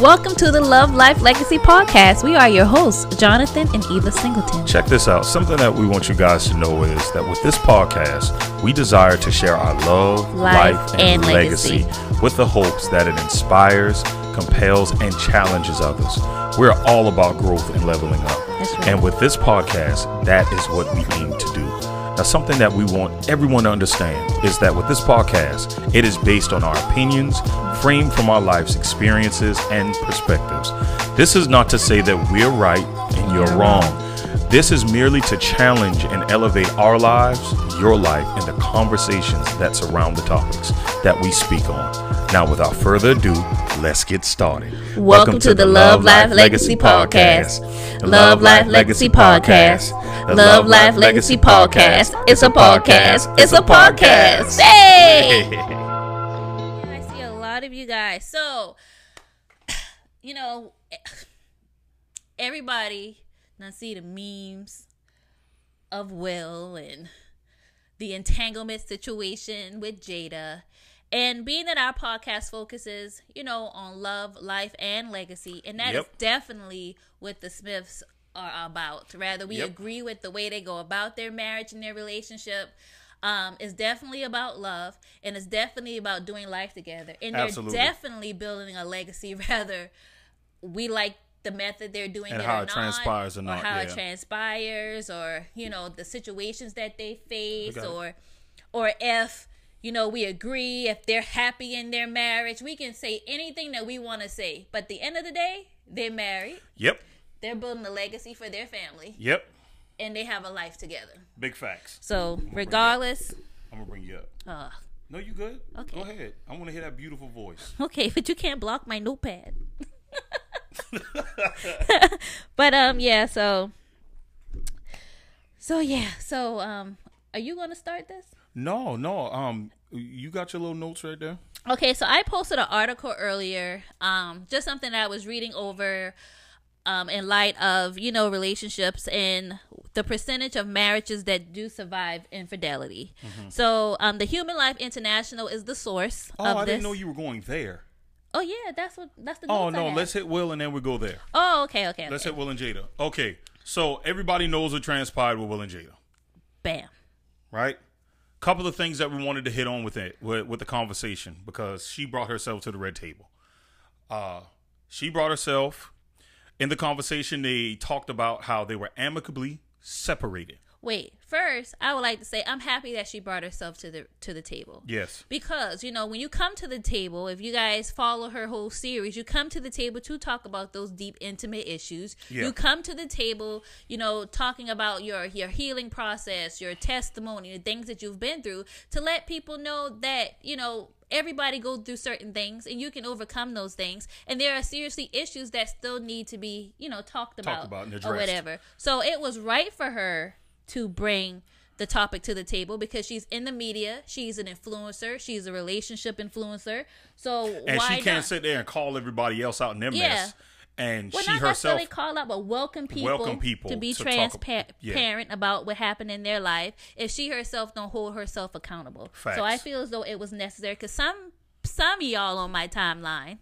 Welcome to the Love Life Legacy Podcast. We are your hosts, Jonathan and Eva Singleton. Check this out. Something that we want you guys to know is that with this podcast, we desire to share our love, Life, life, and and, legacy. legacy with the hopes that it inspires, compels, and challenges others. We're all about growth and leveling up. Right. And with this podcast, that is what we aim to do. Now, something that we want everyone to understand is that with this podcast, it is based on our opinions, framed from our life's experiences and perspectives. This is not to say that we're right and you're wrong. This is merely to challenge and elevate our lives, your life, and the conversations that surround the topics that we speak on. Now, without further ado, let's get started. Welcome, to, the Love Life Legacy Podcast. Love Life Legacy Podcast. Love Life Legacy Podcast. It's a podcast. It's a podcast. Hey! I see a lot of you guys. So, you know, everybody now see the memes of Will and the entanglement situation with Jada. And being that our podcast focuses, you know, on love, life, and legacy, and that is Yep. definitely what the Smiths are about. Rather, we Yep. agree with the way they go about their marriage and their relationship. Um, it's definitely about love, and it's definitely about doing life together. And they're Absolutely. definitely building a legacy. Rather, we like the method they're doing And it how or it not, transpires or not, how it transpires, or you know the situations that they face, or or if you know we agree if they're happy in their marriage we can say anything that we want to say but at the end of the day they're married Yep, they're building a legacy for their family yep. and they have a life together Big facts. so regardless I'm gonna bring you up. uh, No, you good? Okay. Go ahead. I want to hear that beautiful voice. okay but you can't block my notepad but um yeah so so yeah so um are you gonna start this No, no. Um, you got your little notes right there. Okay, so I posted an article earlier, um, just something that I was reading over um, in light of, you know, relationships and the percentage of marriages that do survive infidelity. So um, the Human Life International is the source Oh, of I this. didn't know you were going there. oh, yeah, that's what that's the Oh no, let's hit Will and then we go there. Oh, okay, okay, okay. Let's hit Will and Jada. Okay, so everybody knows what transpired with Will and Jada, Bam. right? Couple of things that we wanted to hit on with it with, with the conversation because she brought herself to the red table. Uh, she brought herself in the conversation. They talked about how they were amicably separated. Wait, first, I would like to say I'm happy that she brought herself to the to the table. Yes. Because, you know, when you come to the table, if you guys follow her whole series, you come to the table to talk about those deep, intimate issues. Yeah. You come to the table, you know, talking about your your healing process, your testimony, the things that you've been through, to let people know that, you know, everybody goes through certain things and you can overcome those things. And there are seriously issues that still need to be, you know, talked about, about or whatever. So it was right for her to bring the topic to the table because she's in the media, she's an influencer, she's a relationship influencer. So And why she can't not? sit there and call everybody else out in their Yeah. mess. And well, she not herself necessarily call out, but welcome people, Welcome people to be to transparent yeah. about what happened in their life. If she herself don't hold herself accountable, so I feel as though it was necessary because some some of y'all on my timeline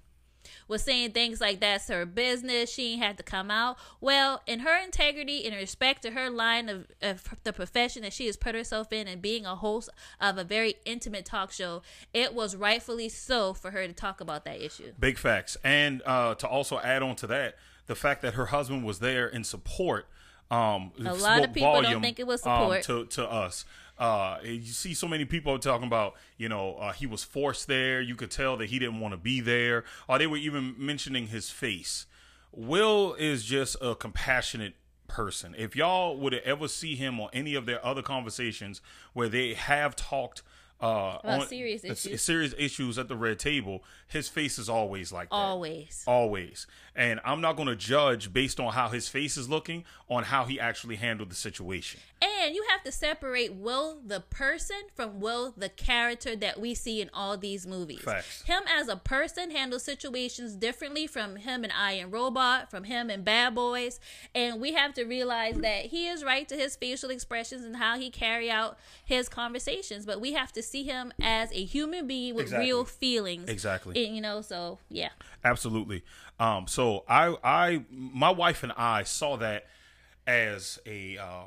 was saying things like that's her business. She ain't had to come out. Well, in her integrity, in respect to her line of, of the profession that she has put herself in and being a host of a very intimate talk show, it was rightfully so for her to talk about that issue. Big facts. And uh, to also add on to that, the fact that her husband was there in support. Um, A lot of people don't think it was um, support. to to us. Uh, you see so many people talking about, you know, uh, he was forced there. You could tell that he didn't want to be there. Or they were even mentioning his face. Will is just a compassionate person. If y'all would ever see him on any of their other conversations where they have talked uh, About on serious uh, issues. serious issues at the red table, his face is always like that. Always. Always. And I'm not going to judge based on how his face is looking on how he actually handled the situation. And you have to separate Will the person from Will the character that we see in all these movies. Facts. Him as a person handles situations differently from him and I Iron Robot, from him and Bad Boys, and we have to realize that he is right to his facial expressions and how he carry out his conversations, but we have to see him as a human being with Exactly. real feelings. Exactly. And, you know, so yeah. Absolutely. Um, so I, I, my wife and I saw that as a uh,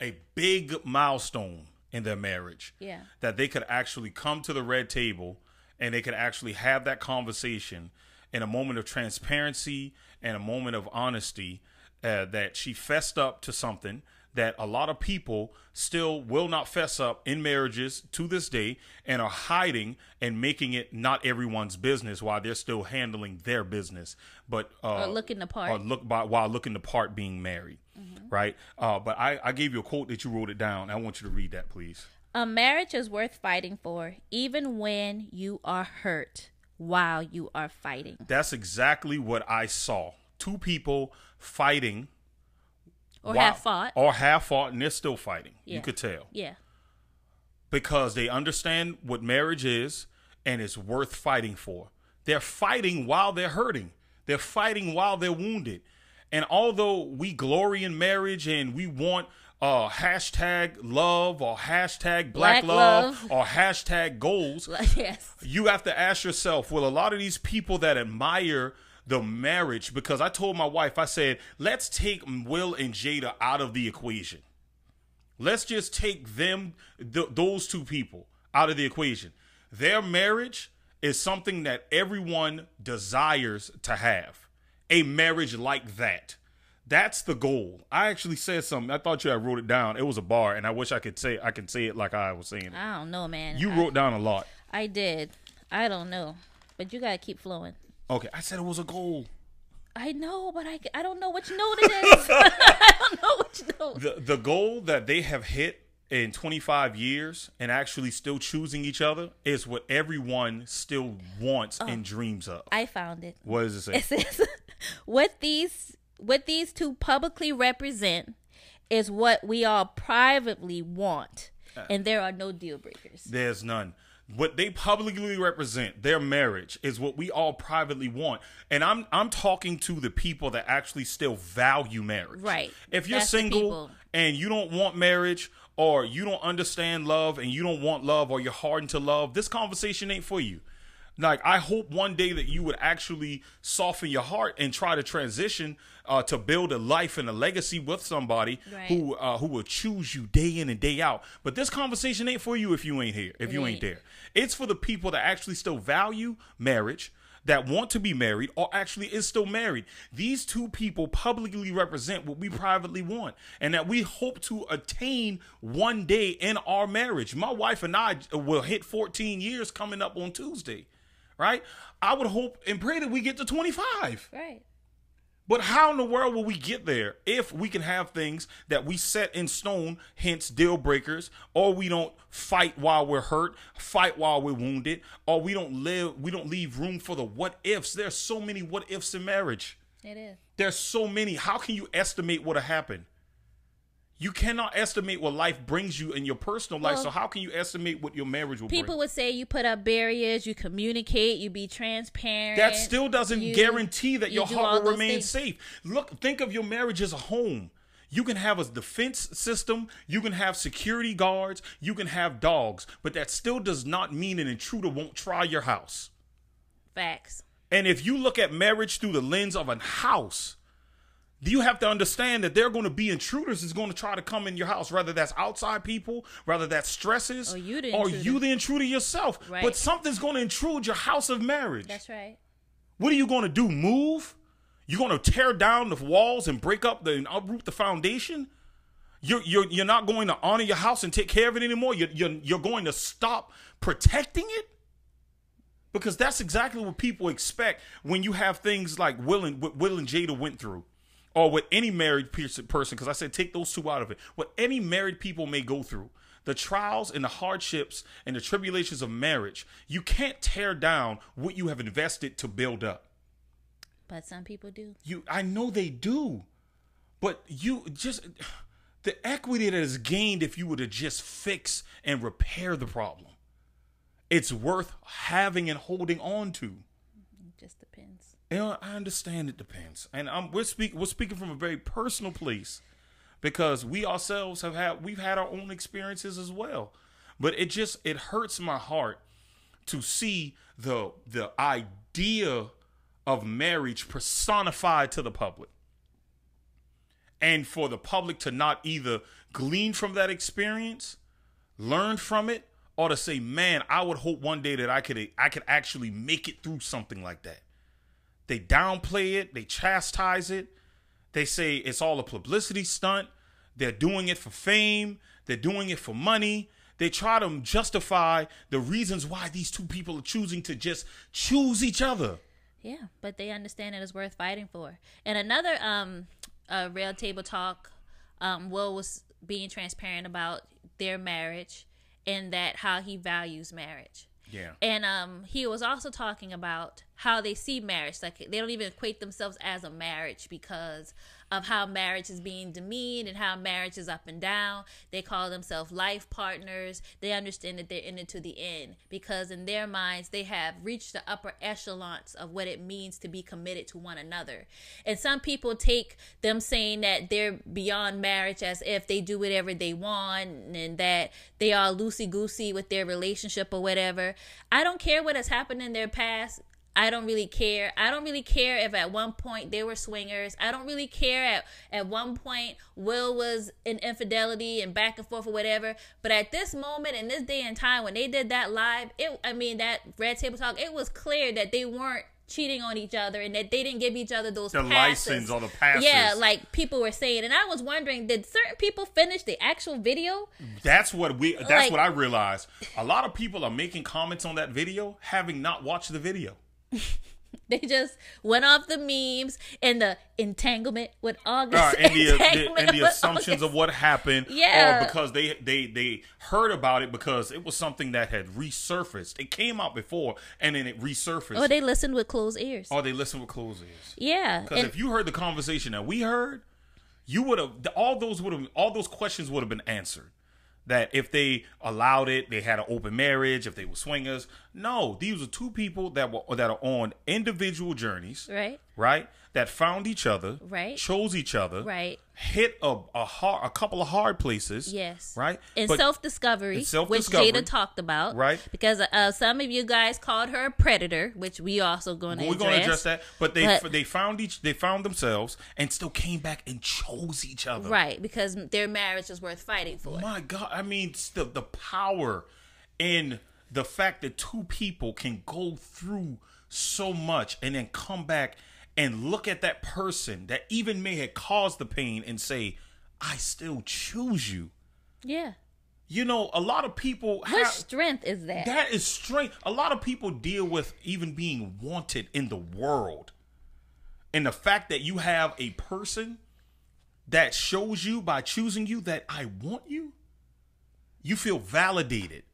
a big milestone in their marriage. Yeah. That they could actually come to the red table and they could actually have that conversation in a moment of transparency and a moment of honesty. Uh, that she fessed up to something that a lot of people still will not fess up in marriages to this day and are hiding and making it not everyone's business while they're still handling their business but uh, Or looking the part. or look by while looking the part being married right? Uh, but I, I gave you a quote that you wrote it down. I want you to read that please. A marriage is worth fighting for, even when you are hurt while you are fighting. that's exactly what i saw. Two people fighting Or while- have fought. or have fought and they're still fighting you could tell Yeah. because they understand what marriage is and it's worth fighting for. They're fighting while they're hurting. They're fighting while they're wounded. And although we glory in marriage and we want uh, hashtag love or hashtag black, Black love, love. or hashtag goals, yes. you have to ask yourself, will a lot of these people that admire the marriage, because I told my wife, I said, let's take Will and Jada out of the equation. Let's just take them, th- those two people, out of the equation. Their marriage is something that everyone desires to have. A marriage like that. That's the goal. I actually said something. I thought you had wrote it down. It was a bar, and I wish I could say I can say it like I was saying it. I don't know, man. You I, wrote down a lot. I did. I don't know. But you got to keep flowing. Okay, I said it was a goal. I know, but I, I don't know which note it is. I don't know which note. The the goal that they have hit in 25 years and actually still choosing each other is what everyone still wants and oh. dreams of. I found it. What does it say? It says what these what these two publicly represent is what we all privately want, uh. and there are no deal breakers. There's none. What they publicly represent, their marriage, is what we all privately want. And I'm I'm talking to the people that actually still value marriage. Right. If you're That's single and you don't want marriage or you don't understand love and you don't want love or you're hardened to love, this conversation ain't for you. Like I hope one day that you would actually soften your heart and try to transition uh, to build a life and a legacy with somebody Right. who uh, who will choose you day in and day out. But this conversation ain't for you if you ain't here, if you ain't ain't. there. It's for the people that actually still value marriage, that want to be married, or actually is still married. These two people publicly represent what we privately want, and that we hope to attain one day in our marriage. My wife and I will hit 14 years coming up on Tuesday, right? I would hope and pray that we get to 25. Right. But how in the world will we get there if we can have things that we set in stone, hence deal breakers, or we don't fight while we're hurt, fight while we're wounded, or we don't live, we don't leave room for the what ifs. There's so many what ifs in marriage. It is. There's so many. How can you estimate what'll happen? You cannot estimate what life brings you in your personal life. Well- so how can you estimate what your marriage will People bring? would say you put up barriers, you communicate, you be transparent. That still doesn't you- guarantee that you your heart will remain things. safe. Look, think of your marriage as a home. You can have a defense system, you can have security guards, you can have dogs, but that still does not mean an intruder won't try your house. Facts. And if you look at marriage through the lens of a house, you have to understand that there are going to be intruders is going to try to come in your house, whether that's outside people, whether that's stresses, Or you the or intruder. you the intruder yourself. Right. But something's going to intrude your house of marriage. That's right. What are you going to do? Move? You're going to tear down the walls and break up the and uproot the foundation? You're you're you're not going to honor your house and take care of it anymore. You're you're, you're going to stop protecting it because that's exactly what people expect when you have things like Will and what Will and Jada went through, or what any married person. Because I said take those two out of it. What any married people may go through, the trials and the hardships and the tribulations of marriage, you can't tear down what you have invested to build up. But some people do. You, I know they do, but you just the equity that is gained if you were to just fix and repair the problem. It's worth having and holding on to. I understand it depends, and um, we're we're speaking from a very personal place because we ourselves have had we've had our own experiences as well. but it just it hurts my heart to see the the idea of marriage personified to the public. And for the public to not either glean from that experience learn from it or to say man i would hope one day that i could i could actually make it through something like that they downplay it they chastise it. They say it's all a publicity stunt. They're doing it for fame. They're doing it for money. They try to justify the reasons why these two people are choosing to just choose each other. Yeah, but they understand it's worth fighting for. And another um uh red table talk, um, Will was being transparent about their marriage and that how he values marriage. Yeah And um he was also talking about how they see marriage. Like they don't even equate themselves as a marriage because of how marriage is being demeaned and how marriage is up and down. They call themselves life partners. They understand that they're in it to the end because in their minds they have reached the upper echelons of what it means to be committed to one another. And some people take them saying that they're beyond marriage as if they do whatever they want and that they are loosey goosey with their relationship or whatever. I don't care what has happened in their past. I don't really care. I don't really care if at one point they were swingers. I don't really care at at one point Will was in infidelity and back and forth or whatever. But at this moment in this day and time when they did that live, it I mean that red table talk, it was clear that they weren't cheating on each other and that they didn't give each other those the passes. license or the passes Yeah, like people were saying, and I was wondering, did certain people finish the actual video? That's what we. That's Like- what I realized. A lot of people are making comments on that video, having not watched the video. They just went off the memes and the entanglement with August. Uh, and the, the and the assumptions August. of what happened, Yeah. or because they they they heard about it because it was something that had resurfaced. It came out before, and then it resurfaced. Or they listened with closed ears. or they listened with closed ears. yeah. Because if you heard the conversation that we heard, you would have all those would have all those questions would have been answered. That if they allowed it, they had an open marriage. If they were swingers, no, these were two people that were that are on individual journeys, right. right? That found each other, Right. Chose each other, Right. Hit a a hard a couple of hard places, Yes. right? And self discovery, which Jada talked about, right. Because uh, some of you guys called her a predator, which we also going to we're address. going to address that, but they But- they found each they found themselves and still came back and chose each other, Right, because their marriage is worth fighting for. My God, I mean, the the power in the fact that two people can go through so much and then come back and look at that person that even may have caused the pain and say, "I still choose you." Yeah. You know, a lot of people What have strength is that? that is strength. A lot of people deal with even being wanted in the world. And the fact that you have a person that shows you by choosing you that I want you, you feel validated.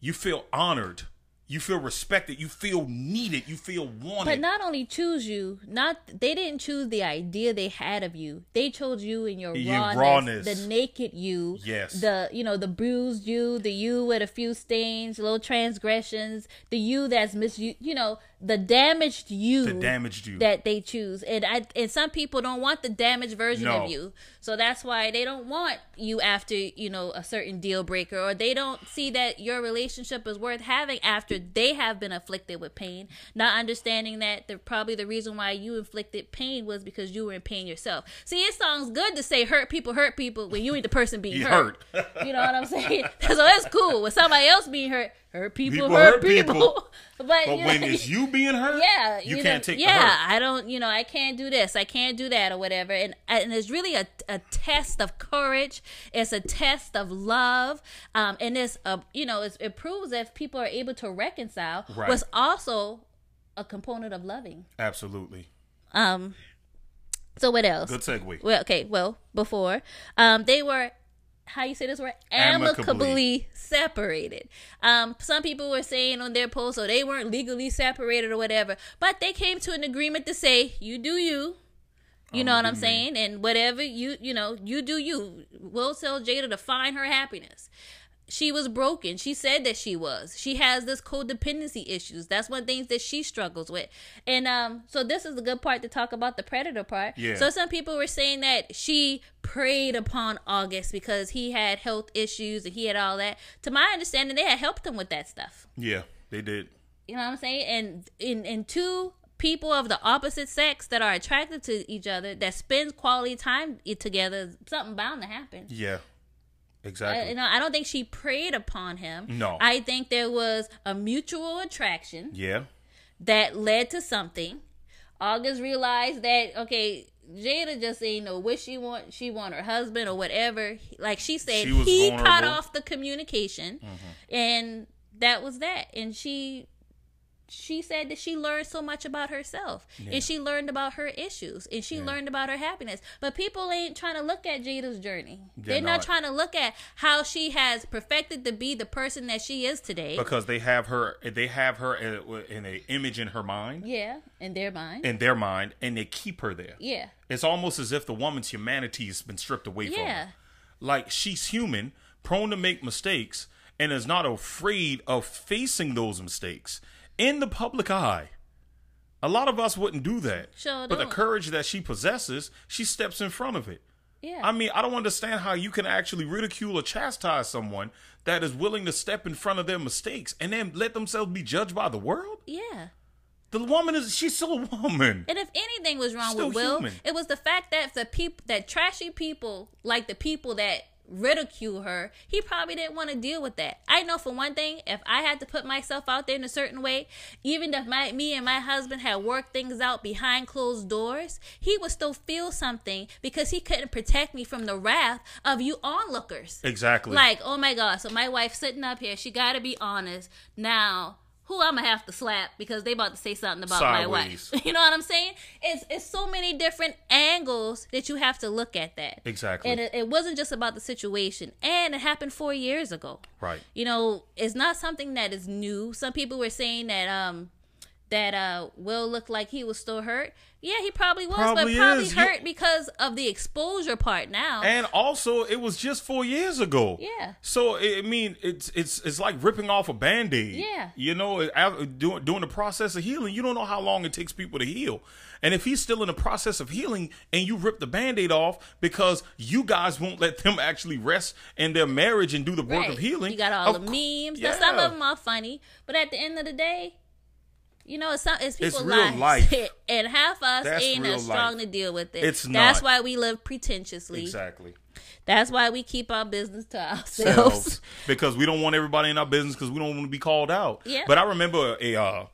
You feel honored. You feel respected. You feel needed. You feel wanted. But not only choose you, not they didn't choose the idea they had of you. They chose you in your Your rawness, rawness. the naked you, Yes. the you know the bruised you, the you with a few stains, little transgressions, the you that's mis you know the damaged you, The damaged you. that they choose. And I and some people don't want the damaged version No. of you, so that's why they don't want you after you know a certain deal breaker, or they don't see that your relationship is worth having after they have been afflicted with pain, not understanding that the probably the reason why you inflicted pain was because you were in pain yourself. See, it sounds good to say hurt people hurt people when you ain't the person being hurt. hurt. you know what I'm saying? So that's cool. When somebody else being hurt, hurt people, People hurt, hurt people. people. but but you know, when it's you being hurt, yeah, you, know, can't take yeah. I don't, you know, I can't do this, I can't do that, or whatever. And and it's really a, a test of courage. It's a test of love, um, and it's a, you know, it's, it proves if people are able to reconcile. Right. Was also a component of loving. Absolutely. Um, so what else? Good segue. Well, okay. Well, before um, they were how you say this word Amicably. amicably separated. Um, some people were saying on their post, so they weren't legally separated or whatever, but they came to an agreement to say, "You do you." You know what I'm saying? And whatever you you know, you do you. We'll tell Jada to find her happiness. She was broken. She said that she was. She has this codependency issues. That's one of the things that she struggles with. And um, so this is the good part to talk about the predator part. Yeah. So some people were saying that she preyed upon August because he had health issues and he had all that. To my understanding, they had helped him with that stuff. Yeah, they did. You know what I'm saying? And in in two people of the opposite sex that are attracted to each other that spends quality time together, something bound to happen. Yeah, I, exactly. you know, I don't think she preyed upon him. No. I think there was a mutual attraction yeah, that led to something. August realized that okay, Jada just ain't know what she want. She want her husband or whatever. Like she said, She he cut vulnerable. Mm-hmm. off the communication, and that was that. And she she said that she learned so much about herself and she learned about her issues and she learned about her happiness but people ain't trying to look at jada's journey They're they're, not. not. trying to look at how she has perfected to be the person that she is today because they have her. They have her in, an image in her mind, yeah in their mind in their mind, and they keep her there. yeah It's almost as if the woman's humanity has been stripped away from Yeah. her. Like she's human, prone to make mistakes, and is not afraid of facing those mistakes in the public eye. A lot of us wouldn't do that. Sure but the courage that she possesses, she steps in front of it. yeah I mean, I don't understand how you can actually ridicule or chastise someone that is willing to step in front of their mistakes and then let themselves be judged by the world. yeah The woman is she's still a woman. And if anything was wrong Still with Will, human. it was the fact that the people that trashy people like the people that ridicule her, he probably didn't want to deal with that. I know for one thing, if I had to put myself out there in a certain way, even if my me and my husband had worked things out behind closed doors, he would still feel something because he couldn't protect me from the wrath of you onlookers. Exactly. Like, oh my God, so my wife sitting up here, she gotta be honest. Now, who I'm gonna have to slap because they about to say something about my wife. You know what I'm saying? It's it's so many different angles that you have to look at that. Exactly. And it, it wasn't just about the situation. And it happened four years ago. Right. You know, it's not something that is new. Some people were saying that um that uh Will looked like he was still hurt. Yeah, he probably was, Probably but probably is. You- hurt because of the exposure part now. And also, it was just four years ago. Yeah. So I mean, it's it's it's like ripping off a band aid. Yeah. You know, doing doing the process of healing, you don't know how long it takes people to heal. And if he's still in the process of healing, and you rip the band aid off because you guys won't let them actually rest in their marriage and do the work Right. of healing, You got all of the memes. Now, some of them are funny, but at the end of the day, you know, it's, some, it's people's real lives. life. and half us That's ain't as strong life. to deal with it. It's That's not. why we live pretentiously. Exactly. That's why we keep our business to ourselves. Selves. because we don't want everybody in our business because we don't want to be called out. Yeah. But I remember a uh,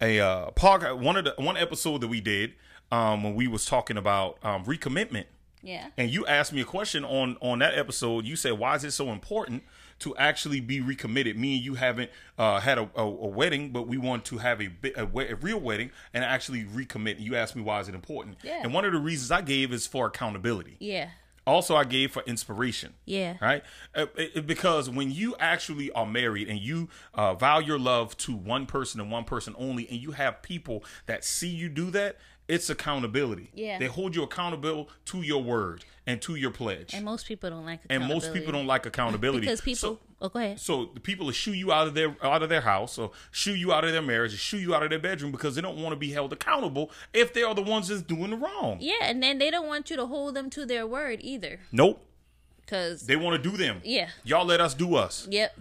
a uh, park one of the one episode that we did um, when we was talking about um, recommitment, Yeah. and you asked me a question on on that episode. You said, "Why is it so important to actually be recommitted?" Me and you haven't uh, had a, a, a wedding, but we want to have a, a, a real wedding and actually recommit. You asked me why is it important, Yeah. and one of the reasons I gave is for accountability. Yeah. Also, I gave for inspiration Yeah. right? Uh, it- it- because when you actually are married and you uh, vow your love to one person and one person only, and you have people that see you do that, it's accountability. Yeah. they hold you accountable to your word and to your pledge. And most people don't like accountability. And most people don't like accountability because people. So, oh, go ahead. so the people will shoo you out of their out of their house, or shoo you out of their marriage, or shoo you out of their bedroom because they don't want to be held accountable if they are the ones that's doing the wrong. Yeah, and then they don't want you to hold them to their word either. Nope, Because they want to do them. Yeah. y'all let us do us. yep.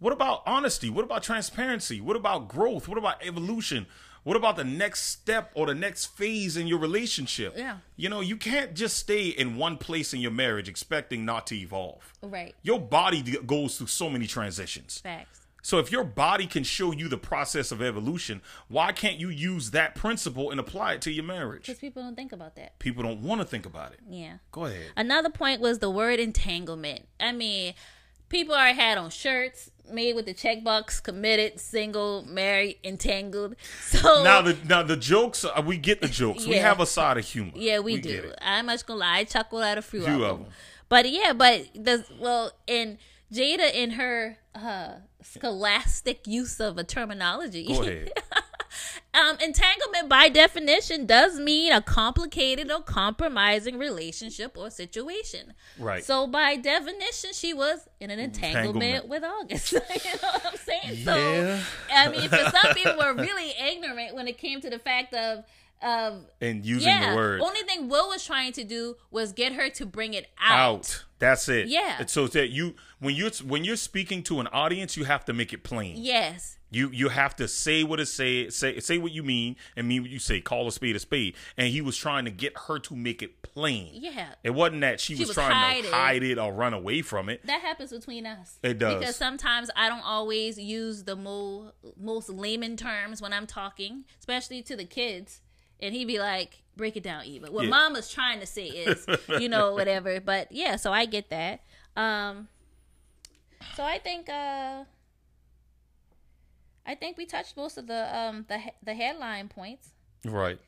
What about honesty? What about transparency? What about growth? What about evolution? What about the next step or the next phase in your relationship? Yeah. You know, you can't just stay in one place in your marriage expecting not to evolve. Right. Your body goes through so many transitions. Facts. So if your body can show you the process of evolution, why can't you use that principle and apply it to your marriage? Because people don't think about that. People don't want to think about it. Yeah. Go ahead. Another point was the word entanglement. I mean, people are had on shirts made with the checkbox committed, single, married, entangled. So Now the now the jokes uh, we get the jokes. We have a side of humor. yeah, we, get do. I'm not gonna lie, I chuckled at a few, Few of, of them. them. But yeah, but the well, and Jada in her uh, scholastic use of a terminology. Um, entanglement by definition does mean a complicated or compromising relationship or situation. Right. So by definition, she was in an entanglement, Entanglement. with August. you know what I'm saying? Yeah. So I mean, for some people were really ignorant when it came to the fact of of and using yeah. the word Only thing Will was trying to do was get her to bring it out. out. That's it. Yeah. And So that you when you're when you're speaking to an audience, you have to make it plain. Yes. You you have to say what it say say say what you mean and mean what you say. Call a spade a spade. And he was trying to get her to make it plain. Yeah. It wasn't that she, She was, was trying to hide it or run away from it. That happens between us. It does. Because sometimes I don't always use the mo- most layman terms when I'm talking, especially to the kids. And he'd be like, break it down, Eva. What Yeah. mama's trying to say is, you know, whatever. But yeah, so I get that. Um, so I think, uh, I think we touched most of the um the the headline points. Right.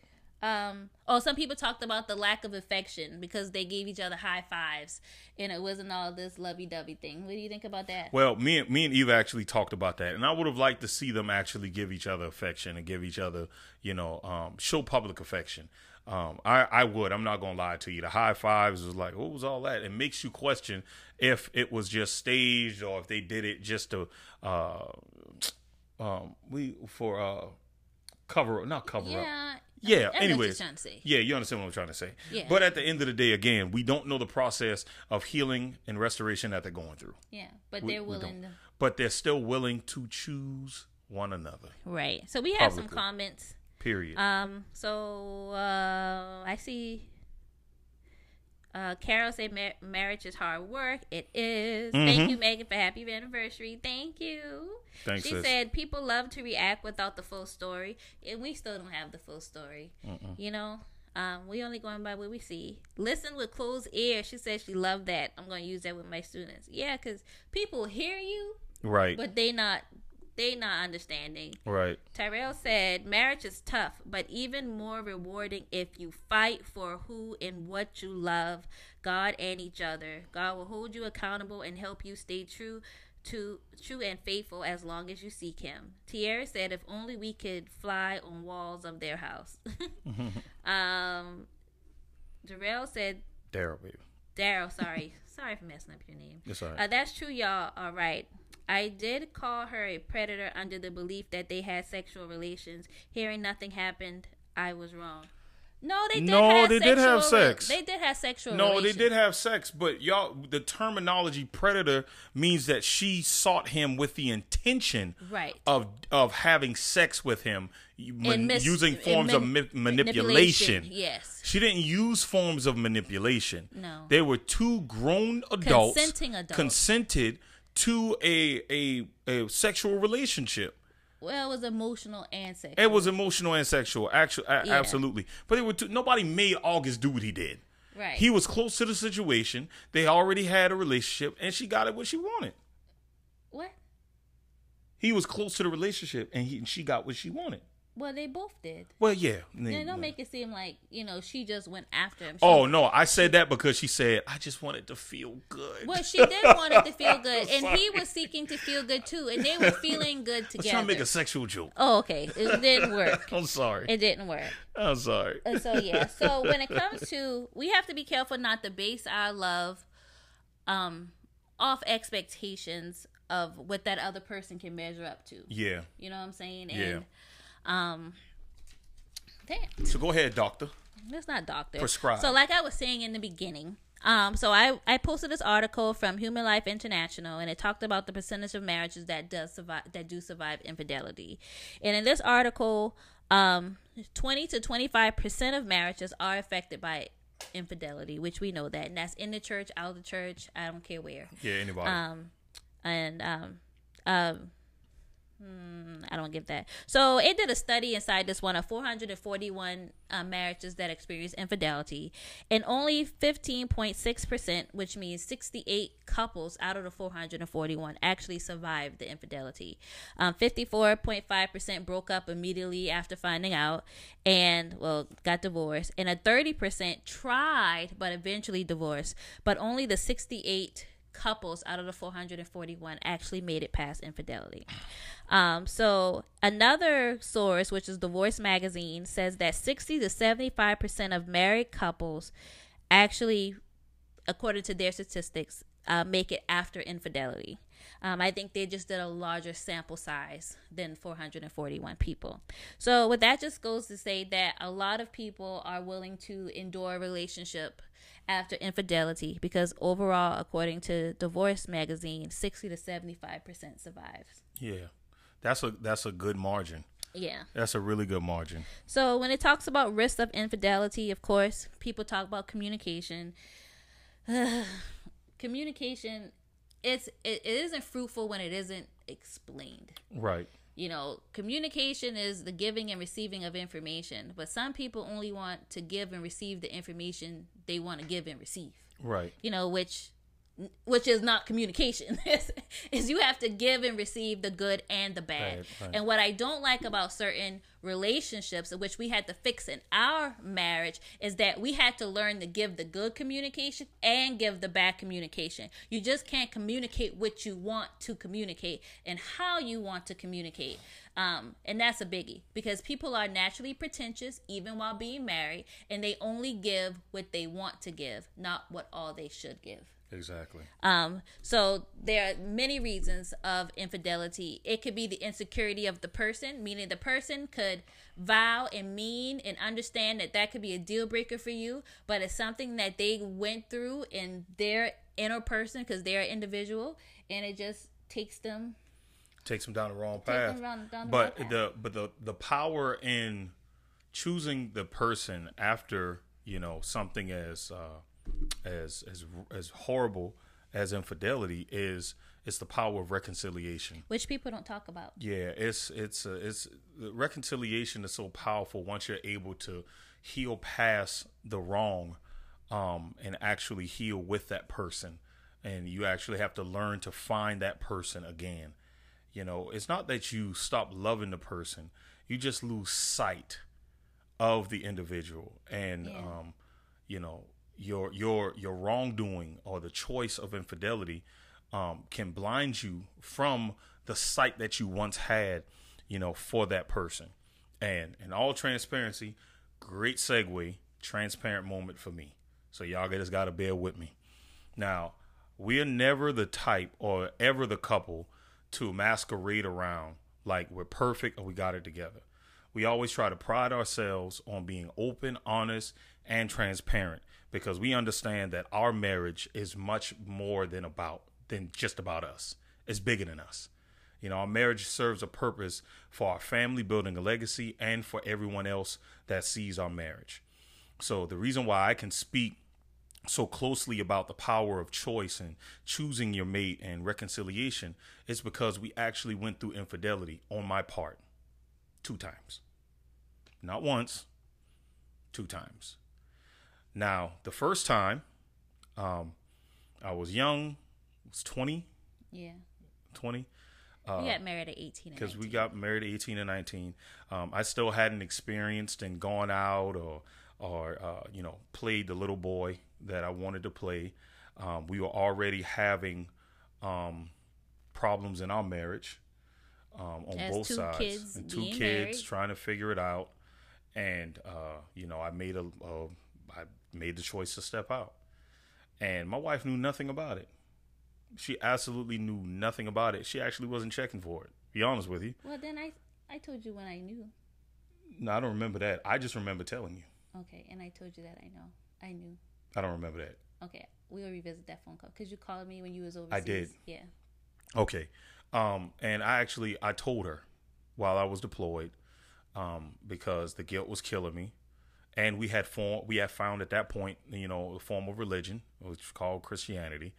Um, oh, some people talked about the lack of affection because they gave each other high fives, and it wasn't all this lovey-dovey thing. What do you think about that? Well, me and me and Eva actually talked about that, and I would have liked to see them actually give each other affection and give each other, you know, um, show public affection. Um, I, I would. I'm not gonna lie to you. The high fives was like, what was all that? It makes you question if it was just staged or if they did it just to, uh, um, we for uh, cover up, not cover up. yeah, Yeah. I know what Anyways, you're trying to say. yeah, you understand what I'm trying to say. Yeah. But at the end of the day, again, we don't know the process of healing and restoration that they're going through. Yeah, but We- they're willing to. But they're still willing to choose one another. Right. So we have some comments. Period. Um. So uh, I see. Uh, Carol said mar- marriage is hard work. It is. Thank you, Megan, for happy anniversary. Thank you. Mm-hmm. Thanks, she sis. said people love to react without the full story, and we still don't have the full story. You know, um, we only going by what we see. Listen with closed ears. She said she loved that. I'm going to use that with my students. Yeah, because people hear you, right. but they not they not understanding. right. Tyrell said, Marriage is tough, but even more rewarding if you fight for who and what you love, God and each other. God will hold you accountable and help you stay true to true and faithful as long as you seek him. Tierra said, If only we could fly on walls of their house. um Darrell said Daryl, baby. Daryl, sorry. sorry for messing up your name. It's all right. Uh, that's true, y'all. All right. I did call her a predator under the belief that they had sexual relations. Hearing nothing happened, I was wrong. No, they did No, have relationships. No, they did have sex. They did have sexual no, relations. they did have sex, but y'all, the terminology predator means that she sought him with the intention Right. of of having sex with him, man- mis- using forms of man- ma- manipulation. Yes. She didn't use forms of manipulation. No. They were two grown adults Consenting adults. consented to a a a sexual relationship. Well, it was emotional and sexual. It was emotional and sexual, actually, Yeah. absolutely. But they were two, nobody made August do what he did. right. He was close to the situation. They already had a relationship, and she got it what she wanted. what? He was close to the relationship, and, he, and she got what she wanted. Well, they both did. Well, yeah. They don't make it seem like you know she just went after him. She Oh no, I said that because she said I just wanted to feel good. Well, she did want it to feel good, and he was seeking to feel good too, and they were feeling good I was together. trying to make a sexual joke. oh, okay, it didn't work. I'm sorry. It didn't work. I'm sorry. And so yeah, so when it comes to, we have to be careful not to base our love, um, off expectations of what that other person can measure up to. Yeah. You know what I'm saying? Yeah. Um, damn. So go ahead, doctor. It's not doctor. Prescribe. So like I was saying in the beginning, um, so I, I posted this article from Human Life International and it talked about the percentage of marriages that does survive that do survive infidelity. And in this article, um, twenty to twenty five percent of marriages are affected by infidelity, which we know that. And that's in the church, out of the church, I don't care where. Yeah. Anybody? Um, and um, um, hmm, I don't get that. So it did a study inside this one of 441 uh, marriages that experienced infidelity, and only 15.6 percent, which means 68 couples out of the 441, actually survived the infidelity. Um, 54.5 percent broke up immediately after finding out, and well, got divorced, and a 30 percent tried but eventually divorced. But only the 68 couples out of the 441 actually made it past infidelity. Um, so another source, which is Divorce Magazine, says that 60 to 75 percent of married couples actually, according to their statistics, uh, make it after infidelity. Um, I think they just did a larger sample size than 441 people. So, what that just goes to say that a lot of people are willing to endure a relationship after infidelity because overall, according to Divorce Magazine, 60 to 75 percent survives. Yeah, that's a that's a good margin. Yeah. That's a really good margin. So when it talks about risk of infidelity, of course, people talk about communication. communication it's it, it isn't fruitful when it isn't explained. Right. You know, communication is the giving and receiving of information, but some people only want to give and receive the information they want to give and receive. Right. You know, which which is not communication is you have to give and receive the good and the bad. Right, right. and what i don't like about certain relationships which we had to fix in our marriage is that we had to learn to give the good communication and give the bad communication. You just can't communicate what you want to communicate and how you want to communicate. Um, and that's a biggie because people are naturally pretentious even while being married and they only give what they want to give not what all they should give Exactly. Um, so there are many reasons of infidelity. It could be the insecurity of the person, meaning the person could vow and mean and understand that that could be a deal breaker for you, but it's something that they went through in their inner person because they're an individual, and it just takes them takes them down the wrong path. Down, down the but path. the but the the power in choosing the person after you know something as uh, as as as horrible as infidelity is it's the power of reconciliation. Which people don't talk about. Yeah it's it's uh, it's reconciliation is so powerful once you're able to heal past the wrong um, and actually heal with that person. And you actually have to learn to find that person again. You know it's not that you stop loving the person you just lose sight of the individual. And yeah. um, you know your your your wrongdoing or the choice of infidelity um, can blind you from the sight that you once had, you know, for that person. And in all transparency, great segue, transparent moment for me. So y'all just gotta bear with me. Now, we are never the type or ever the couple to masquerade around like we're perfect or we got it together. We always try to pride ourselves on being open, honest, and transparent because we understand that our marriage is much more than about than just about us. It's bigger than us. You know, our marriage serves a purpose for our family building a legacy and for everyone else that sees our marriage. So the reason why I can speak so closely about the power of choice and choosing your mate and reconciliation is because we actually went through infidelity on my part two times. Not once, two times. Now, the first time, um, I was young, was 20. Yeah. 20. Uh, we got married at 18 Because we got married at 18 and 19. Um, I still hadn't experienced and gone out or, or uh, you know, played the little boy that I wanted to play. Um, we were already having um, problems in our marriage um, on As both two sides. Kids and two kids married. trying to figure it out. And, uh, you know, I made a, a made the choice to step out. And my wife knew nothing about it. She absolutely knew nothing about it. She actually wasn't checking for it. Be honest with you. Well, then I I told you when I knew. No, I don't remember that. I just remember telling you. Okay, and I told you that I know. I knew. I don't remember that. Okay, we'll revisit that phone call because you called me when you was overseas. I did. Yeah. Okay, um, and I actually I told her while I was deployed um, because the guilt was killing me and we had form we had found at that point you know a form of religion which was called christianity.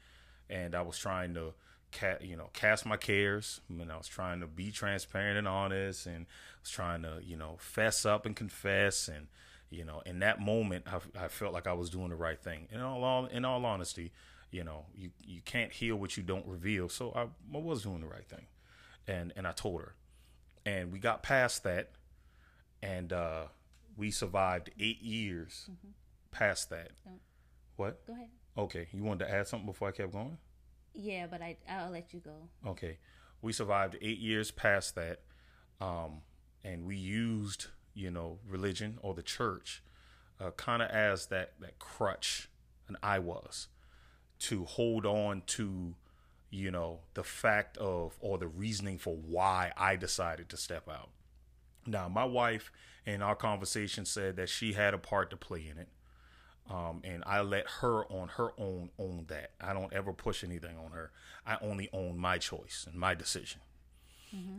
And i was trying to ca- you know cast my cares. And i was trying to be transparent and honest and I was trying to you know fess up and confess. And you know in that moment i, I felt like i was doing the right thing. In all in all honesty you know you you can't heal what you don't reveal. So i, I was doing the right thing. And and i told her. And we got past that. And uh we survived eight years mm-hmm. past that. What? Go ahead. Okay, you wanted to add something before I kept going? Yeah, but I I'll let you go. Okay, we survived eight years past that, um, and we used you know religion or the church uh, kind of as that that crutch, and I was to hold on to you know the fact of or the reasoning for why I decided to step out. Now, my wife in our conversation said that she had a part to play in it. Um, and I let her on her own own that. I don't ever push anything on her. I only own my choice and my decision.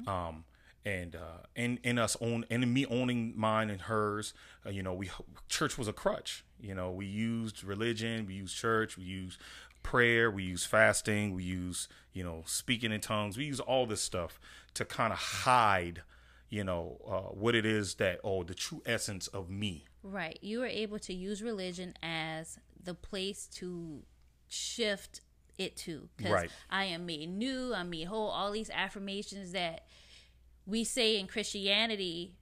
Um, and uh, in in us own and me owning mine and hers, uh, you know, we church was a crutch. You know, we used religion, we used church, we used prayer, we used fasting, we used you know speaking in tongues, we use all this stuff to kind of hide, you know, uh, what it is that oh the true essence of me. Right. You were able to use religion as the place to shift it to. Because Right. I am made new, I'm made whole, all these affirmations that we say in Christianity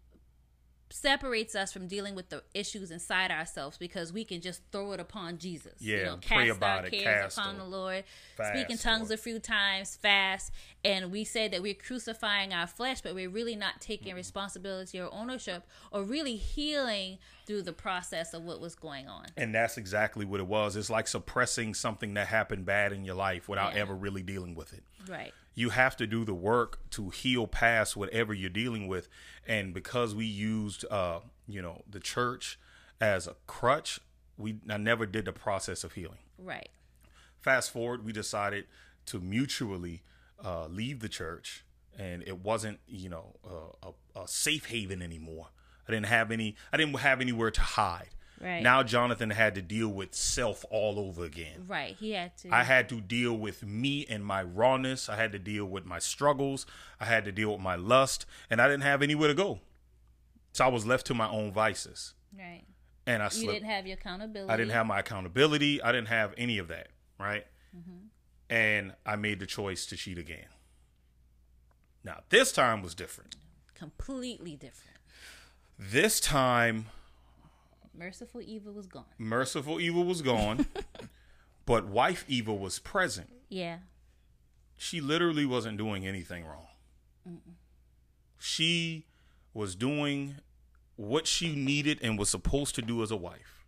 separates us from dealing with the issues inside ourselves because we can just throw it upon Jesus. Yeah, pray about it, cares cast upon or the Lord, fast speak in tongues or- a few times, fast, and we say that we're crucifying our flesh, but we're really not taking responsibility or ownership or really healing through the process of what was going on. And that's exactly what it was. It's like suppressing something that happened bad in your life without Yeah. ever really dealing with it. Right. You have to do the work to heal past whatever you're dealing with. And because we used, uh, you know, the church as a crutch, we I never did the process of healing. Right. Fast forward, we decided to mutually uh, leave the church, and it wasn't, you know, uh, a, a safe haven anymore. I didn't have any. I didn't have anywhere to hide. Right. Now Jonathan had to deal with self all over again. Right. He had to. I had to deal with me and my rawness. I had to deal with my struggles. I had to deal with my lust, and I didn't have anywhere to go. So I was left to my own vices, right. and I You didn't have your accountability. I didn't have my accountability. I didn't have any of that, right? Mm-hmm. And I made the choice to cheat again. Now, this time was different. completely different. This time, Merciful evil was gone. merciful evil was gone, but wife evil was present. Yeah. she literally wasn't doing anything wrong. She was doing what she needed and was supposed to do as a wife.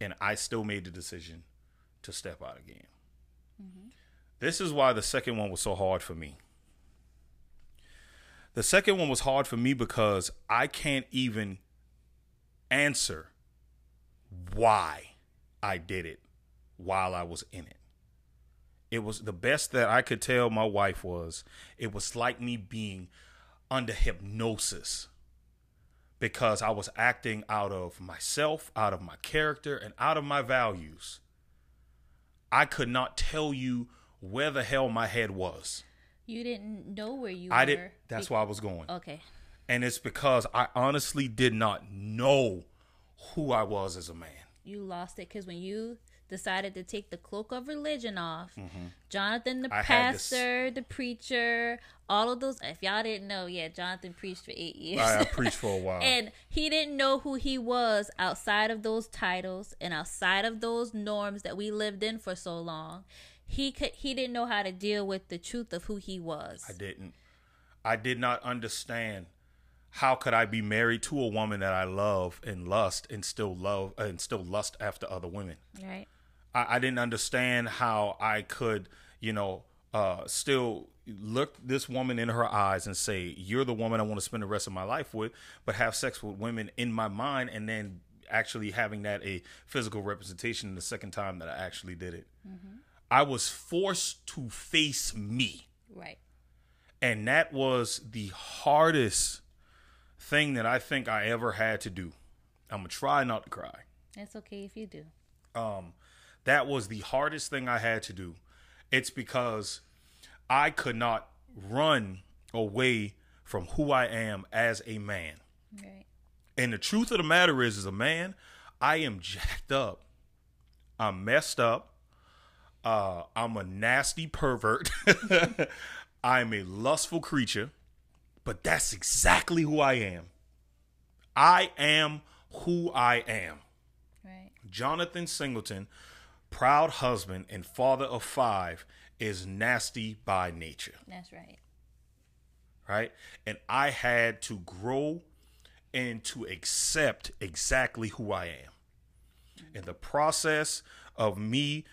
And I still made the decision to step out again. Mm-hmm. This is why the second one was so hard for me. The second one was hard for me because I can't even answer why I did it while I was in it it was the best that I could tell my wife was it was like me being under hypnosis because I was acting out of myself, out of my character, and out of my values. I could not tell you where the hell my head was. You didn't know where you I were. did that's where I was going. Okay. And it's because I honestly did not know who I was as a man. You lost it because when you decided to take the cloak of religion off, Jonathan the Mm-hmm. I pastor, the preacher, all of those. If y'all didn't know, yeah, Jonathan preached for eight years. I, I preached for a while. and he didn't know who he was outside of those titles and outside of those norms that we lived in for so long. He could he didn't know how to deal with the truth of who he was. I didn't. I did not understand how could I be married to a woman that I love and lust and still love and still lust after other women. Right. I, I didn't understand how I could, you know, uh, still look this woman in her eyes and say, "You're the woman I want to spend the rest of my life with," but have sex with women in my mind and then actually having that a physical representation the second time that I actually did it. I was forced to face me Right. and that was the hardest thing that I think I ever had to do. I'm gonna try not to cry. That's okay if you do. Um, that was the hardest thing I had to do. It's because I could not run away from who I am as a man. Right. And the truth of the matter is, as a man, I am jacked up. I'm messed up. Uh, I'm a nasty pervert. I'm a lustful creature. But that's exactly who I am. I am who I am. Right. Jonathan Singleton proud husband and father of five is nasty by nature. That's right. Right? And I had to grow and to accept exactly who I am. In the process of me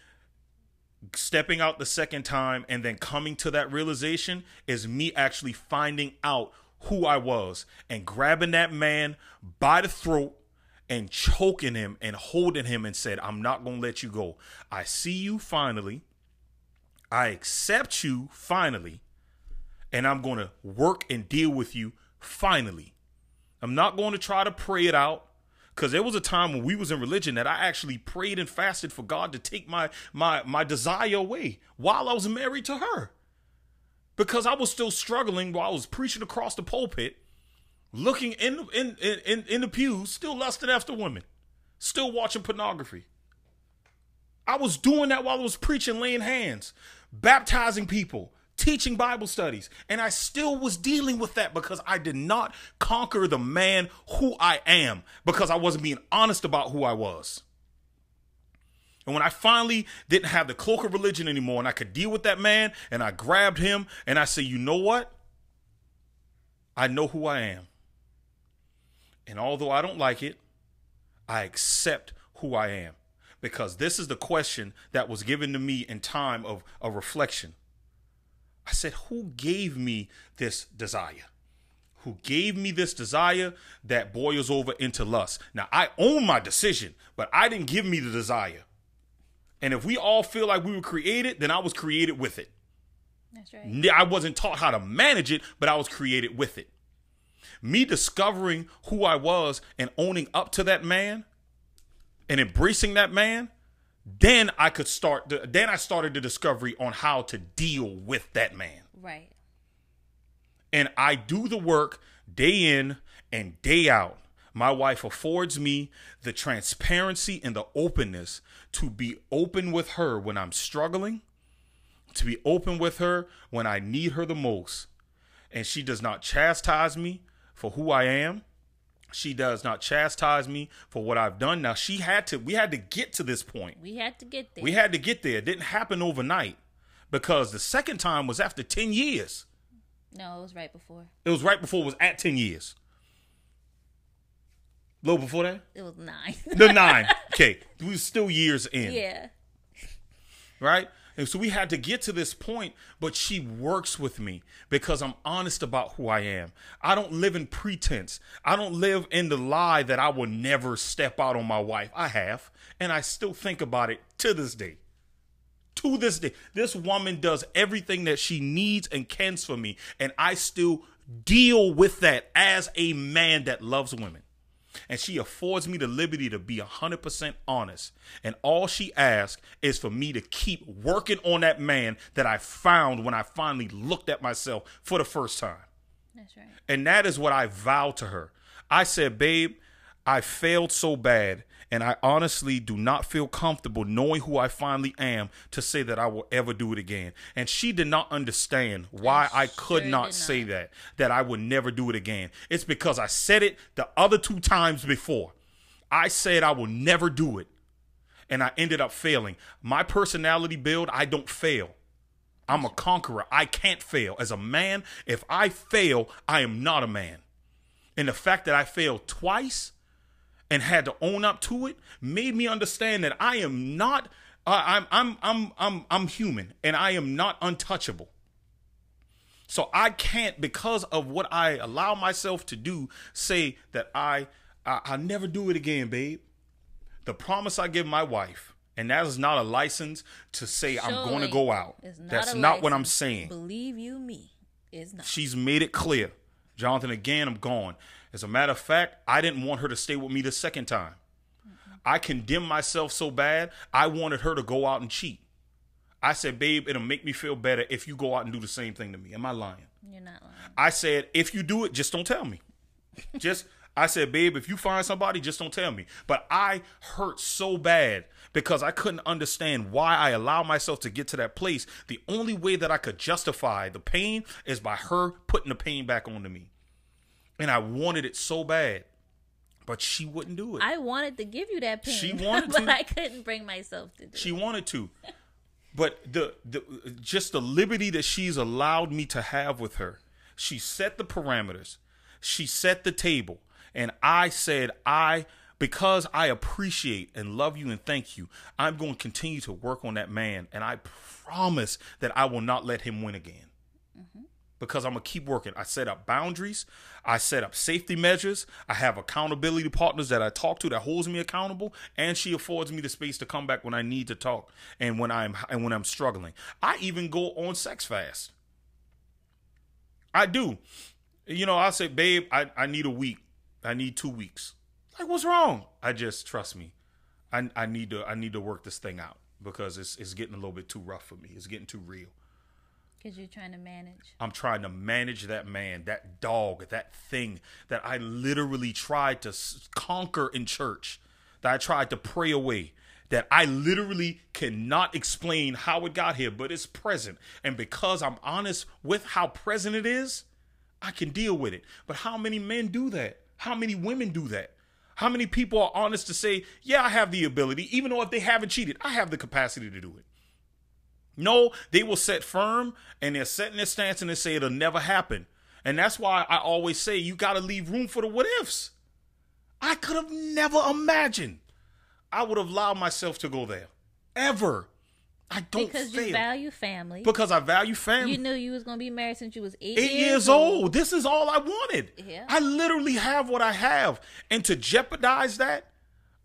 stepping out the second time and then coming to that realization is me actually finding out who I was and grabbing that man by the throat and choking him and holding him and said, I'm not going to let you go. I see you finally. I accept you finally. And I'm going to work and deal with you finally. I'm not going to try to pray it out because there was a time when we was in religion that I actually prayed and fasted for God to take my my my desire away while I was married to her because I was still struggling while I was preaching across the pulpit, looking in in in in the pews, still lusting after women, still watching pornography. I was doing that while I was preaching, laying hands, baptizing people, teaching Bible studies, and I still was dealing with that because I did not conquer the man who I am because I wasn't being honest about who I was. And when I finally didn't have the cloak of religion anymore and I could deal with that man and I grabbed him and I said, you know what? I know who I am. And although I don't like it, I accept who I am because this is the question that was given to me in time of a reflection. I said, Who gave me this desire? Who gave me this desire that boils over into lust? Now, I own my decision, but I didn't give me the desire. And if we all feel like we were created, then I was created with it. That's right. I wasn't taught how to manage it, but I was created with it. Me discovering who I was and owning up to that man and embracing that man, then I could start the, then I started the discovery on how to deal with that man. Right. And I do the work day in and day out my wife affords me the transparency and the openness to be open with her when I'm struggling, to be open with her when I need her the most. And she does not chastise me for who I am. She does not chastise me for what I've done. Now she had to we had to get to this point. We had to get there. We had to get there. It didn't happen overnight because the second time was after 10 years. No, it was right before. It was right before it was at 10 years. A little before that? It was nine. The nine. Okay. We were still years in. yeah. Right? And so we had to get to this point, but she works with me because I'm honest about who I am. I don't live in pretense. I don't live in the lie that I will never step out on my wife. I have, and I still think about it to this day. To this day, this woman does everything that she needs and cans for me, and I still deal with that as a man that loves women and she affords me the liberty to be 100% honest. And all she asks is for me to keep working on that man that I found when I finally looked at myself for the first time. That's right. And that is what I vowed to her. I said, babe, I failed so bad and I honestly do not feel comfortable knowing who I finally am to say that I will ever do it again. And she did not understand why I, I could sure not say that, that I would never do it again. It's because I said it the other two times before. I said I will never do it. And I ended up failing. My personality build, I don't fail. I'm a conqueror. I can't fail. As a man, if I fail, I am not a man. And the fact that I failed twice and had to own up to it made me understand that I am not uh, I'm I'm I'm I'm I'm human and I am not untouchable. So I can't because of what I allow myself to do say that I I I'll never do it again, babe. The promise I give my wife and that is not a license to say Surely, I'm going to go out. Not That's not license. what I'm saying. Believe you me, it's not. She's made it clear. Jonathan, again, I'm gone. As a matter of fact, I didn't want her to stay with me the second time. Mm-hmm. I condemned myself so bad, I wanted her to go out and cheat. I said, babe, it'll make me feel better if you go out and do the same thing to me. Am I lying? You're not lying. I said, if you do it, just don't tell me. just I said, babe, if you find somebody, just don't tell me. But I hurt so bad because I couldn't understand why I allowed myself to get to that place. The only way that I could justify the pain is by her putting the pain back onto me and I wanted it so bad. but she wouldn't do it. I wanted to give you that pen. She wanted but to. I couldn't bring myself to do she it. wanted to. But the, the just the liberty that she's allowed me to have with her. She set the parameters. She set the table. And I said, I because I appreciate and love you and thank you, I'm going to continue to work on that man. And I promise that I will not let him win again mm-hmm. Because I'm gonna keep working. I set up boundaries, I set up safety measures, I have accountability partners that I talk to that holds me accountable, and she affords me the space to come back when I need to talk and when I'm and when I'm struggling. I even go on sex fast. I do. You know, I say, babe, I, I need a week. I need two weeks. Like, what's wrong? I just trust me. I I need to I need to work this thing out because it's it's getting a little bit too rough for me. It's getting too real. Because you're trying to manage. I'm trying to manage that man, that dog, that thing that I literally tried to conquer in church, that I tried to pray away, that I literally cannot explain how it got here, but it's present. And because I'm honest with how present it is, I can deal with it. But how many men do that? How many women do that? How many people are honest to say, yeah, I have the ability, even though if they haven't cheated, I have the capacity to do it? No, they will set firm and they're setting their stance and they say it'll never happen. And that's why I always say you got to leave room for the what ifs. I could have never imagined I would have allowed myself to go there. Ever. I don't Because fail. you value family. because I value family. you knew you was going to be married since you was eight, Eight years old. This is all I wanted. Yeah. I literally have what I have. And to jeopardize that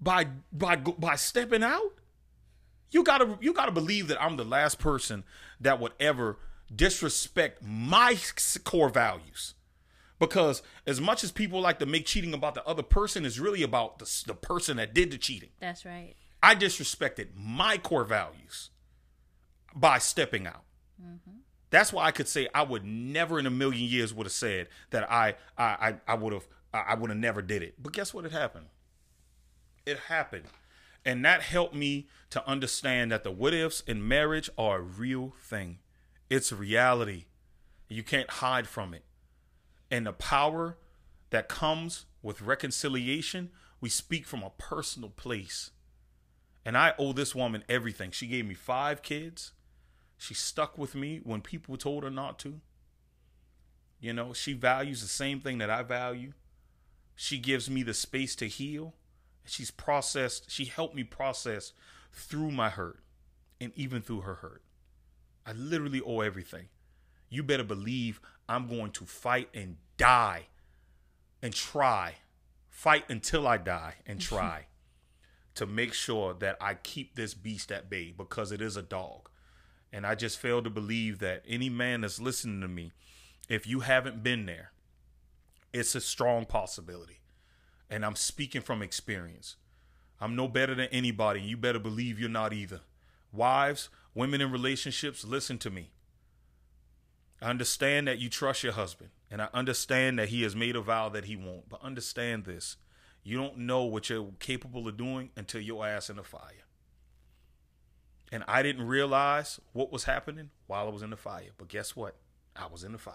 by by by stepping out, you gotta you gotta believe that I'm the last person that would ever disrespect my core values. Because as much as people like to make cheating about the other person, is really about the, the person that did the cheating. That's right. I disrespected my core values by stepping out. Mm-hmm. That's why I could say I would never in a million years would have said that I I I, would have I would have never did it. But guess what? It happened. It happened. And that helped me to understand that the what ifs in marriage are a real thing. It's a reality. You can't hide from it. And the power that comes with reconciliation, we speak from a personal place. And I owe this woman everything. She gave me five kids. She stuck with me when people told her not to. You know, she values the same thing that I value. She gives me the space to heal. She's processed, she helped me process through my hurt and even through her hurt. I literally owe everything. You better believe I'm going to fight and die and try, fight until I die and try to make sure that I keep this beast at bay because it is a dog. And I just fail to believe that any man that's listening to me, if you haven't been there, it's a strong possibility. And I'm speaking from experience. I'm no better than anybody. and You better believe you're not either. Wives, women in relationships, listen to me. I understand that you trust your husband, and I understand that he has made a vow that he won't. But understand this you don't know what you're capable of doing until your ass in the fire. And I didn't realize what was happening while I was in the fire. But guess what? I was in the fire.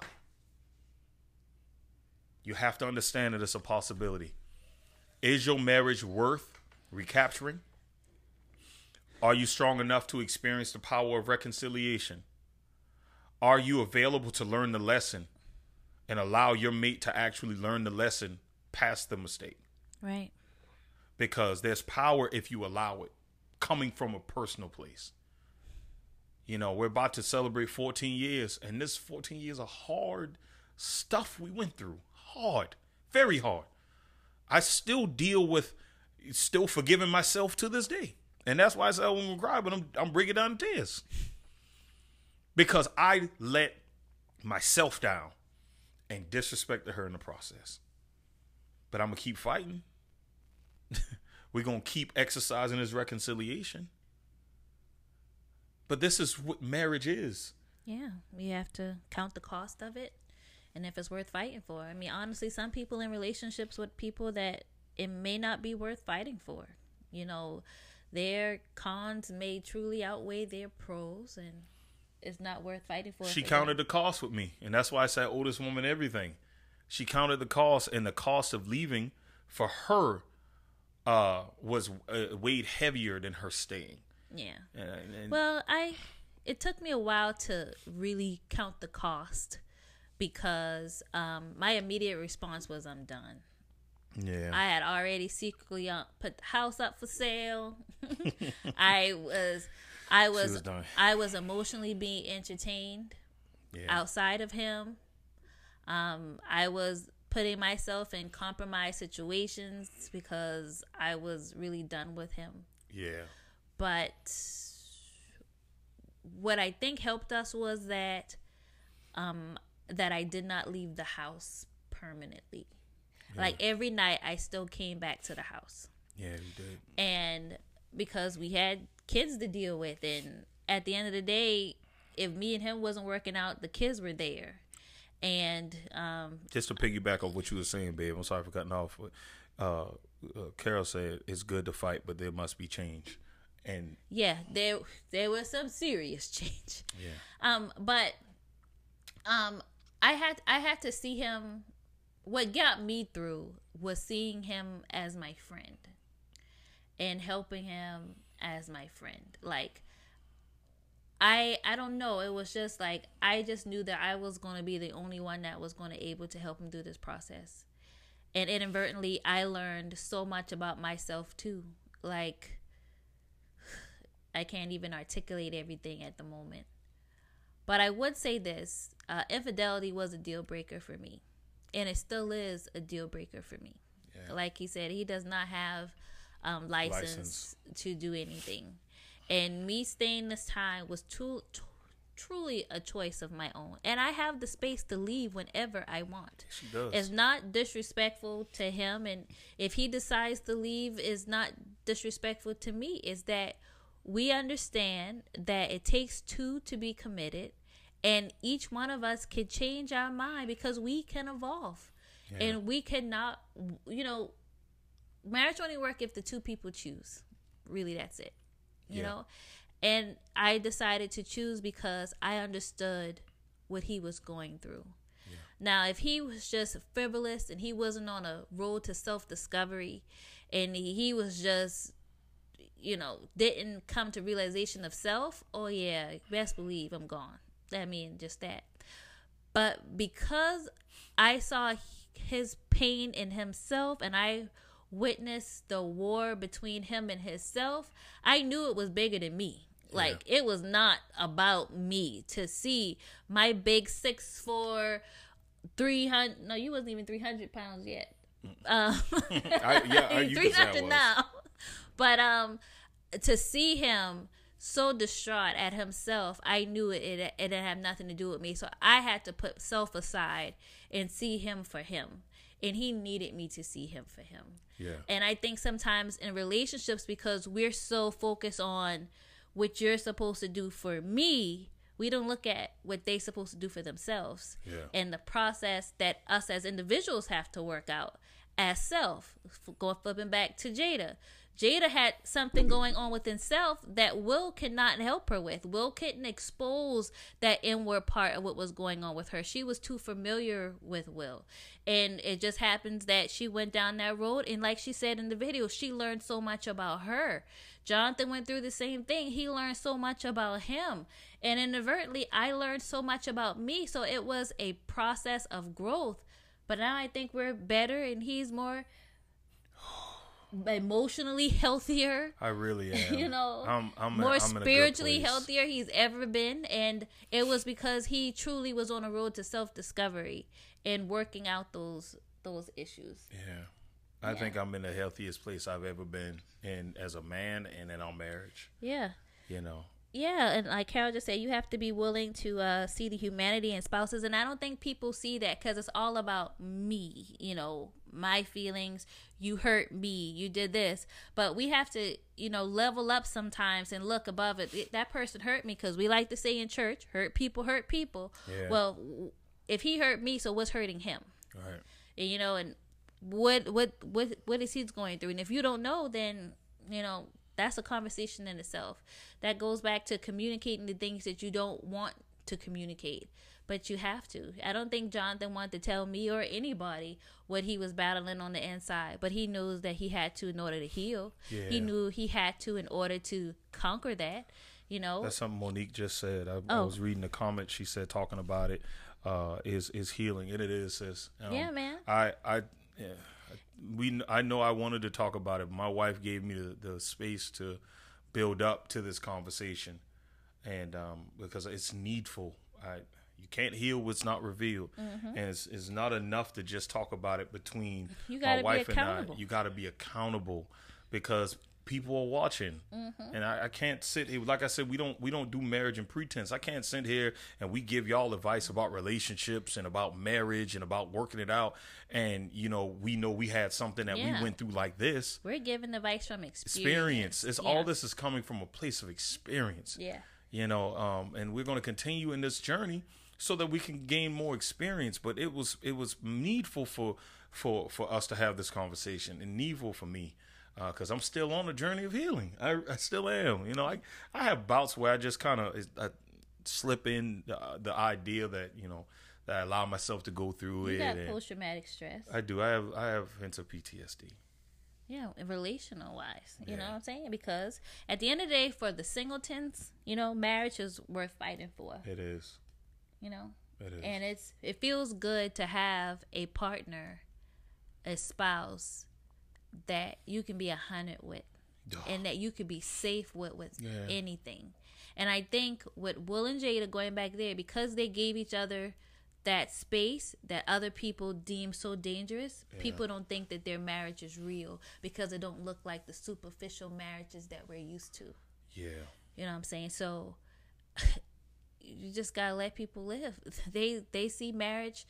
You have to understand that it's a possibility. Is your marriage worth recapturing? Are you strong enough to experience the power of reconciliation? Are you available to learn the lesson and allow your mate to actually learn the lesson past the mistake? Right. Because there's power if you allow it, coming from a personal place. You know, we're about to celebrate 14 years, and this 14 years of hard stuff we went through. Hard, very hard. I still deal with, still forgiving myself to this day. And that's why I say when we cry, but I'm, I'm bringing down tears. Because I let myself down and disrespected her in the process. But I'm going to keep fighting. We're going to keep exercising this reconciliation. But this is what marriage is. Yeah. We have to count the cost of it and if it's worth fighting for. I mean, honestly, some people in relationships with people that it may not be worth fighting for. You know, their cons may truly outweigh their pros and it's not worth fighting for. She counted the cost with me. And that's why I said oldest woman everything. She counted the cost and the cost of leaving for her uh, was uh, weighed heavier than her staying. Yeah. And, and Well, I it took me a while to really count the cost because um, my immediate response was I'm done. yeah, I had already secretly uh, put the house up for sale. I was I was, was done. I was emotionally being entertained yeah, outside of him. Um, I was putting myself in compromised situations because I was really done with him. yeah, But what I think helped us was that um, that I did not leave the house permanently. Like every night, I still came back to the house yeah. You did. and because we had kids to deal with and at the end of the day if me and him wasn't working out the kids were there and um Just to piggyback on what you were saying, babe. I'm sorry for cutting off. But, uh, uh, Carol said it's good to fight, but there must be change. And yeah there there was some serious change yeah, um but um i had i had to see him what got me through was seeing him as my friend and helping him as my friend. Like i i don't know. It was just like i just knew that i was going to be the only one that was going to able to help him through this process. And inadvertently i learned so much about myself too. Like i can't even articulate everything at the moment. But I would say this uh, infidelity was a deal breaker for me. And it still is a deal breaker for me. Yeah. Like he said, he does not have um, license, License. to do anything. And me staying this time was too, tr- truly a choice of my own. And I have the space to leave whenever I want. she does. It's not disrespectful to him. And if he decides to leave, is not disrespectful to me. Is that we understand that it takes two to be committed and each one of us can change our mind because we can evolve. Yeah. and we cannot you know marriage only work if the two people choose. Really that's it you Yeah. know? And i decided to choose because i understood what he was going through. Now if he was just frivolous and he wasn't on a road to self-discovery and he, he was just you know didn't come to realization of self oh yeah best believe i'm gone i mean just that. But because i saw his pain in himself and i witnessed the war between him and himself i knew it was bigger than me. Like it was not about me to see my big six four, three hundred. no you wasn't even 300 pounds yet. Um I, yeah, could say 300 now. But um to see him so distraught at himself i knew it, it it didn't have nothing to do with me so i had to put self aside and see him for him and he needed me to see him for him Yeah. and I think sometimes in relationships, because we're so focused on what you're supposed to do for me, we don't look at what they're supposed to do for themselves Yeah. and the process that us as individuals have to work out as self. Going flipping back to Jada. Jada had something going on within self that Will could not help her with. Will couldn't expose that inward part of what was going on with her. She was too familiar with Will. And it just happens that she went down that road. And like she said in the video, she learned so much about her. Jonathan went through the same thing. He learned so much about him. And inadvertently, I learned so much about me. So it was a process of growth. But now I think we're better and he's more emotionally healthier I really am. you know, I'm, I'm more a spiritually healthier he's ever been. And it was because he truly was on a road to self discovery and working out those those issues. Yeah. I think I'm in the healthiest place I've ever been in as a man and in our marriage. Yeah. You know. Yeah, and like Carol just said, you have to be willing to uh, see the humanity in spouses, and I don't think people see that because it's all about me. You know, my feelings. You hurt me. You did this, but we have to, you know, level up sometimes and look above it. It- That person hurt me because we like to say in church, "Hurt people, hurt people." Yeah. Well, if he hurt me, so what's hurting him? Right. And, you know, and what what what what is he going through? And if you don't know, then you know that's a conversation in itself. That goes back to communicating the things that you don't want to communicate but you have to. I don't think Jonathan wanted to tell me or anybody what he was battling on the inside, but he knows that he had to in order to heal. Yeah. He knew he had to in order to conquer that. You know, That's something Monique just said. I, I Oh. was reading the comment she said talking about it. Uh, is is healing and it is sis. Um, Yeah, man. I I yeah, we I know I wanted to talk about it. My wife gave me the, the space to build up to this conversation, and um, because it's needful. I you can't heal what's not revealed, and it's, it's not enough to just talk about it between Mm-hmm. You my wife and I. You got to be accountable because people are watching, Mm-hmm. and I, I can't sit here. Like I said, we don't we don't do marriage and pretense. I can't sit here and we give y'all advice about relationships and about marriage and about working it out, and you know we know we had something that Yeah. we went through like this we're giving advice from experience. experience. It's Yeah. all this is coming from a place of experience. Yeah. You know, um, and we're going to continue in this journey so that we can gain more experience. But it was it was needful for for for us to have this conversation and needful for me uh, because I'm still on a journey of healing. I, I still am. You know, I I have bouts where I just kind of slip in the, the idea that you know that I allow myself to go through You it. got post traumatic stress. I do. I have I have hints of PTSD. Yeah, relational wise. You know what I'm saying? Because at the end of the day, for the singletons, you know, marriage is worth fighting for. It is. You know, It is. and it's it feels good to have a partner, a spouse that you can be a hundred with, and that you could be safe with with Yeah. anything. And I think with Will and Jada going back there because they gave each other that space that other people deem so dangerous people don't think that their marriage is real because it don't look like the superficial marriages that we're used to yeah. you know what I'm saying? So you just gotta let people live. They they see marriage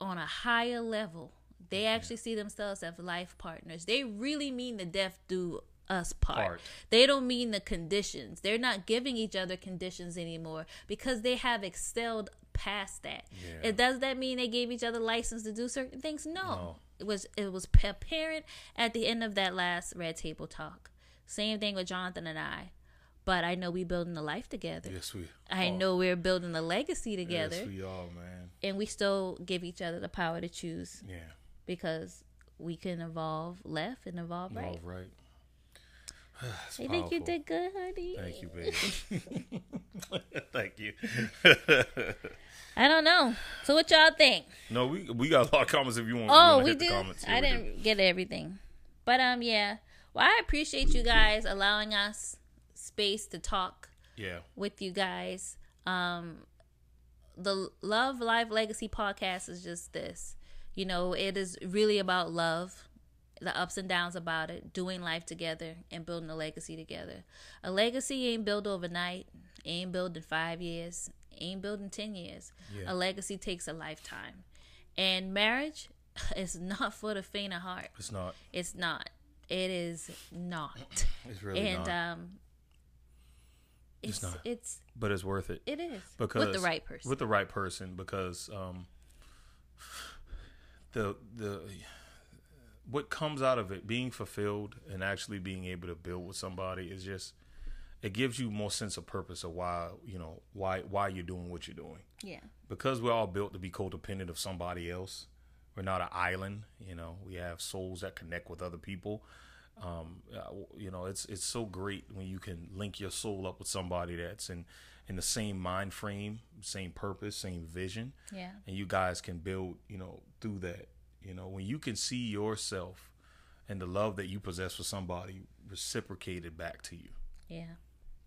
on a higher level. They actually see themselves as life partners. They really mean the death do us part. Part. They don't mean the conditions. They're not giving each other conditions anymore because they have excelled past that. Yeah. It does that mean they gave each other license to do certain things? No. No. It was it was apparent at the end of that last red table talk. Same thing with Jonathan and I. But I know we're building a life together. Yes, we. I know we're building a legacy together, Yes, we are, man. and we still give each other the power to choose Yeah. because we can evolve left and evolve right. All right. I think you did good, honey. Thank you, baby. Thank you. I don't know. So what y'all think? no, we we got a lot of comments if you want. Oh, we do. Comments. I didn't get everything, but um, yeah. Well, I appreciate you guys allowing us space to talk Yeah. with you guys. Um, the Love Live Legacy podcast is just this. You know, it is really about love, the ups and downs about it, doing life together, and building a legacy together. A legacy ain't built overnight, ain't built in five years, ain't built in 10 years. Yeah. A legacy takes a lifetime. And marriage is not for the faint of heart. It's not. It's not. It is not. It's really and not. And um It's it's not. it's but it's worth it it is because with the right person. With the right person, because um, the the what comes out of it being fulfilled and actually being able to build with somebody is just it gives you more sense of purpose of why you know why why you're doing what you're doing yeah. because we're all built to be codependent of somebody else. We're not an island, you know. We have souls that connect with other people. Um, uh, you know, it's it's so great when you can link your soul up with somebody that's in in the same mind frame, same purpose, same vision, Yeah. and you guys can build, you know, through that. You know, when you can see yourself and the love that you possess for somebody reciprocated back to you Yeah.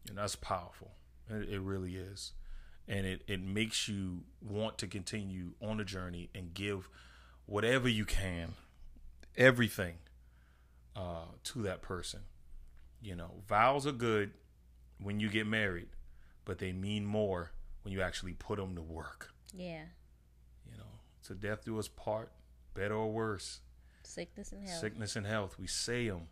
and that's powerful. It, it really is, and it it makes you want to continue on the journey and give whatever you can, everything, uh, to that person. You know, vows are good when you get married, but they mean more when you actually put them to work. Yeah. You know, to death do us part, better or worse, Sickness and health. sickness and health. We say them,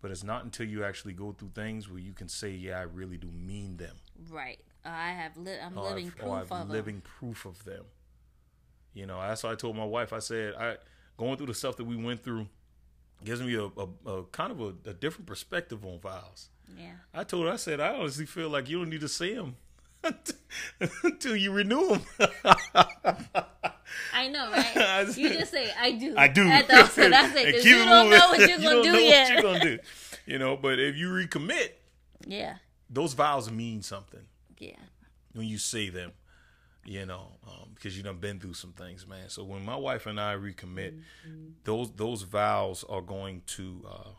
but it's not until you actually go through things where you can say, "Yeah, I really do mean them." Right. I have li- I'm or living I've, proof I've of living proof of them. You know, that's why I told my wife. I said, I going through the stuff that we went through gives me a, a, a kind of a, a different perspective on vows. Yeah. I told her, I said, I honestly feel like you don't need to say them. until you renew them. I know, right? You just say I do. I do. At the, so that's it. Keep You it don't moving. know what you're You gonna don't do know yet. What you're gonna do. You know, but if you recommit, Yeah, those vows mean something yeah, when you say them. You know, um, because you done been through some things, man. So when my wife and I recommit, Mm-hmm. those those vows are going to uh,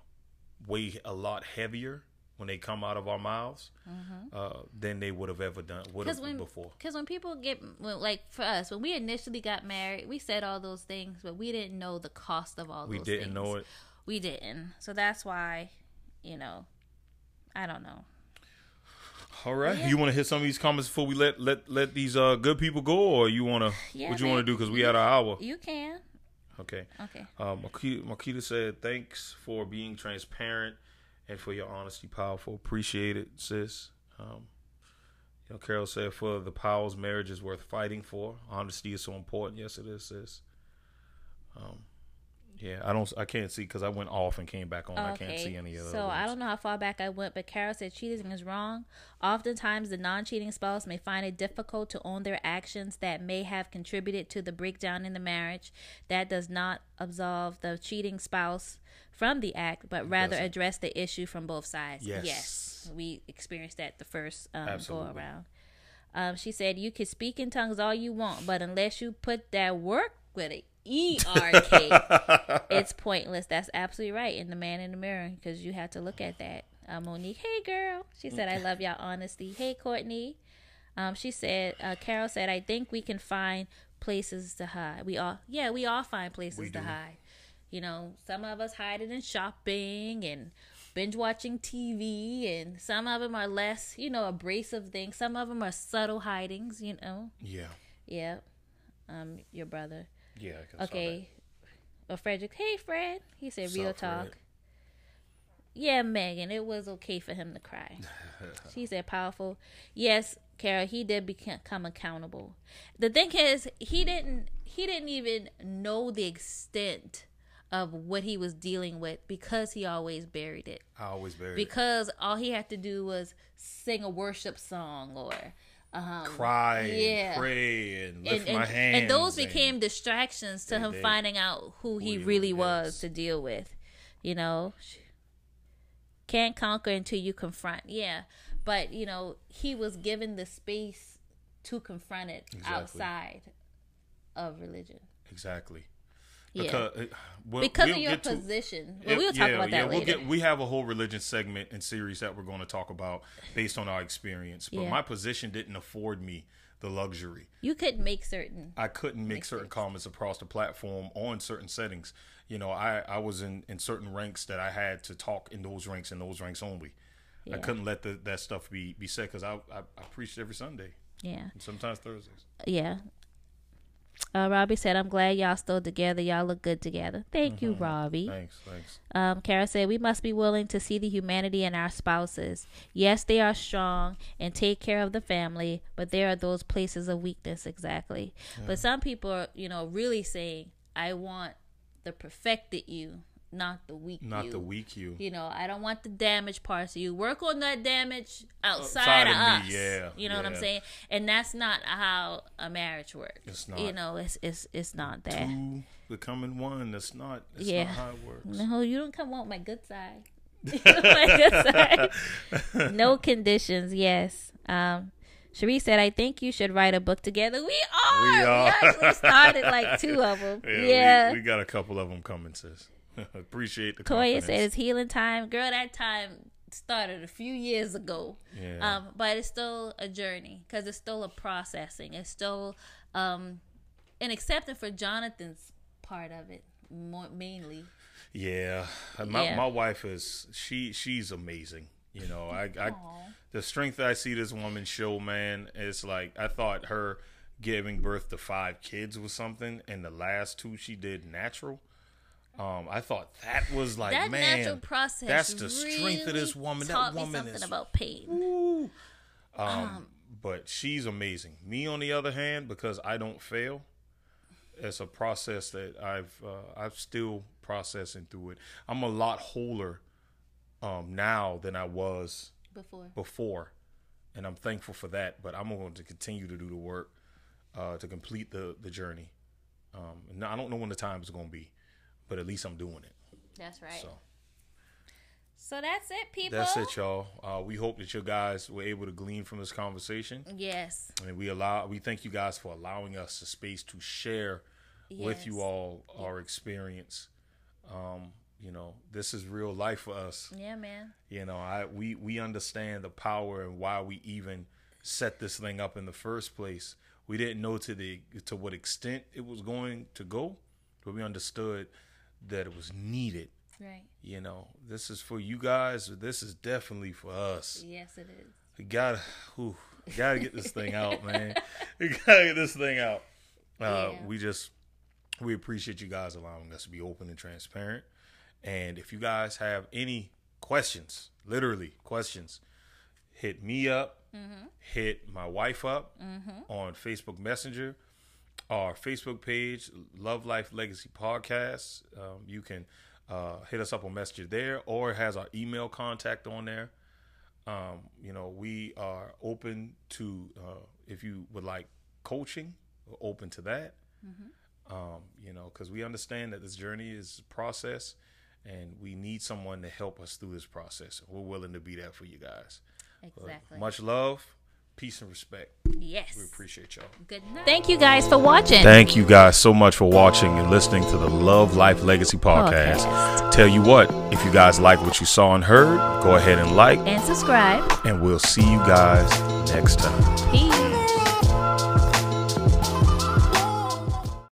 weigh a lot heavier when they come out of our mouths uh, than they would have ever done would have when before. because when people get well, like for us when we initially got married, we said all those things, but we didn't know the cost of all. Those things. We didn't things. know it. We didn't. So that's why, you know, I don't know. All right, Yeah. you want to hit some of these comments before we let let let these uh, good people go, or you want to? Yeah, what you want to do? Because we had our hour. You can. Okay. Okay. Uh, Makita, Makita said, "Thanks for being transparent and for your honesty, powerful. Appreciate it, sis." Um, you know, Carol said, "For the powers, marriage is worth fighting for. Honesty is so important. Yes, it is, sis." Um, yeah, I don't, I can't see because I went off and came back on. I can't see any of those. So I don't know how far back I went, but Carol said cheating is wrong. Oftentimes, the non-cheating spouse may find it difficult to own their actions that may have contributed to the breakdown in the marriage. That does not absolve the cheating spouse from the act, but rather doesn't. address the issue from both sides. Yes. we experienced that the first um, go around. Um, she said, "You can speak in tongues all you want, but unless you put that work with it." E R K. It's pointless. That's absolutely right. In the man in the mirror, because you have to look at that. Uh, Monique, hey girl. She said, "I love y'all honesty." Hey Courtney. Um, she said, uh, Carol said, "I think we can find places to hide. We all, yeah, we all find places to hide. You know, some of us hide it in shopping and binge watching TV, and some of them are less, you know, abrasive things. Some of them are subtle hidings. You know, Yeah, yeah. Um, your brother. Yeah. Okay. Well, Frederick, hey Fred. He said real talk. Yeah, Megan, it was okay for him to cry. she said powerful. Yes, Carol, he did become accountable. The thing is, he didn't he didn't even know the extent of what he was dealing with because he always buried it. I always buried it. Because all he had to do was sing a worship song or um, cry, yeah. and pray, and lift and, my hands. and those became distractions to him did. finding out who he really was is. to deal with. You know, can't conquer until you confront. Yeah, but you know he was given the space to confront it Exactly. outside of religion. exactly. Because, uh, we'll- because we'll of your to- position. Well, we'll talk yeah, about that yeah, later. We'll get, we have a whole religion segment and series that we're going to talk about based on our experience. But Yeah. my position didn't afford me the luxury. you could make certain. I couldn't make certain comments across the platform on certain settings. You know, I, I was in, in certain ranks that I had to talk in those ranks and those ranks only. I couldn't let the, that stuff be, be said because I, I, I preached every Sunday Yeah, and sometimes Thursdays. yeah. Uh, Robbie said, "I'm glad y'all still together. Y'all look good together. Thank you, Mm-hmm. Robbie." Thanks, thanks. Um, Kara said, We must be willing to see the humanity in our spouses. Yes, they are strong and take care of the family, but there are those places of weakness, exactly. But some people are, you know, really saying, I want the perfected you, not the weak Not you. the weak you. You know, I don't want the damaged parts of you. Work on that damage outside, Outside of, of us. yeah, You know what I'm saying? And that's not how a marriage works. It's not. You know, it's it's it's not that. Two becoming one. That's not, that's Yeah. not how it works. No, you don't come want my good side. my good side. No conditions. Yes. Um, Cherie said, "I think you should write a book together." We are. We, are. actually started like two of them. Yeah, Yeah. We, we got a couple of them coming, sis. Appreciate the Toya "It's healing time, girl." That time started a few years ago. Yeah. Um, but it's still a journey because it's still a processing. It's still um, an acceptance for Jonathan's part of it, more, mainly. Yeah, my Yeah. my wife is she she's amazing. You know, I, I the strength that I see this woman show, man, it's like I thought her giving birth to five kids was something, and the last two she did natural. Um, I thought that was like that man, natural process. that's the strength of this really woman. That woman me something is about pain. Woo. Um, but she's amazing. Me, on the other hand, because I don't fail, it's a process that I've uh, I'm still processing through it. I'm a lot wholer um, now than I was Before, before. and I'm thankful for that. But I'm going to continue to do the work uh, to complete the the journey. Um, and I don't know when the time is going to be, but at least I'm doing it. That's right. So So that's it, people. that's it, y'all. Uh, we hope that you guys were able to glean from this conversation, Yes. and we allow we thank you guys for allowing us the space to share with you Yes. all our experience. Um, you know, this is real life for us. Yeah, man. You know, I we we understand the power and why we even set this thing up in the first place. We didn't know to the to what extent it was going to go, but we understood that it was needed. Right. You know, this is for you guys. This is definitely for us. Yes, it is. We gotta, whew, gotta get this thing out, man. We gotta get this thing out. Uh, Yeah. We just, we appreciate you guys allowing us to be open and transparent. And if you guys have any questions, literally questions, hit me up, hit my wife up on Facebook Messenger, our Facebook page, Love Life Legacy Podcast. Um, you can uh, hit us up on Messenger there, or it has our email contact on there. Um, you know, we are open to uh, if you would like coaching, we're open to that. Um, you know, because we understand that this journey is a process, and we need someone to help us through this process. We're willing to be that for you guys. Exactly. Much love, peace, and respect. Yes. We appreciate y'all. Good night. Thank you guys for watching. Thank you guys so much for watching and listening to the Love Life Legacy podcast. Podcast. Tell you what, if you guys like what you saw and heard, go ahead and like, and subscribe. and we'll see you guys next time. Peace.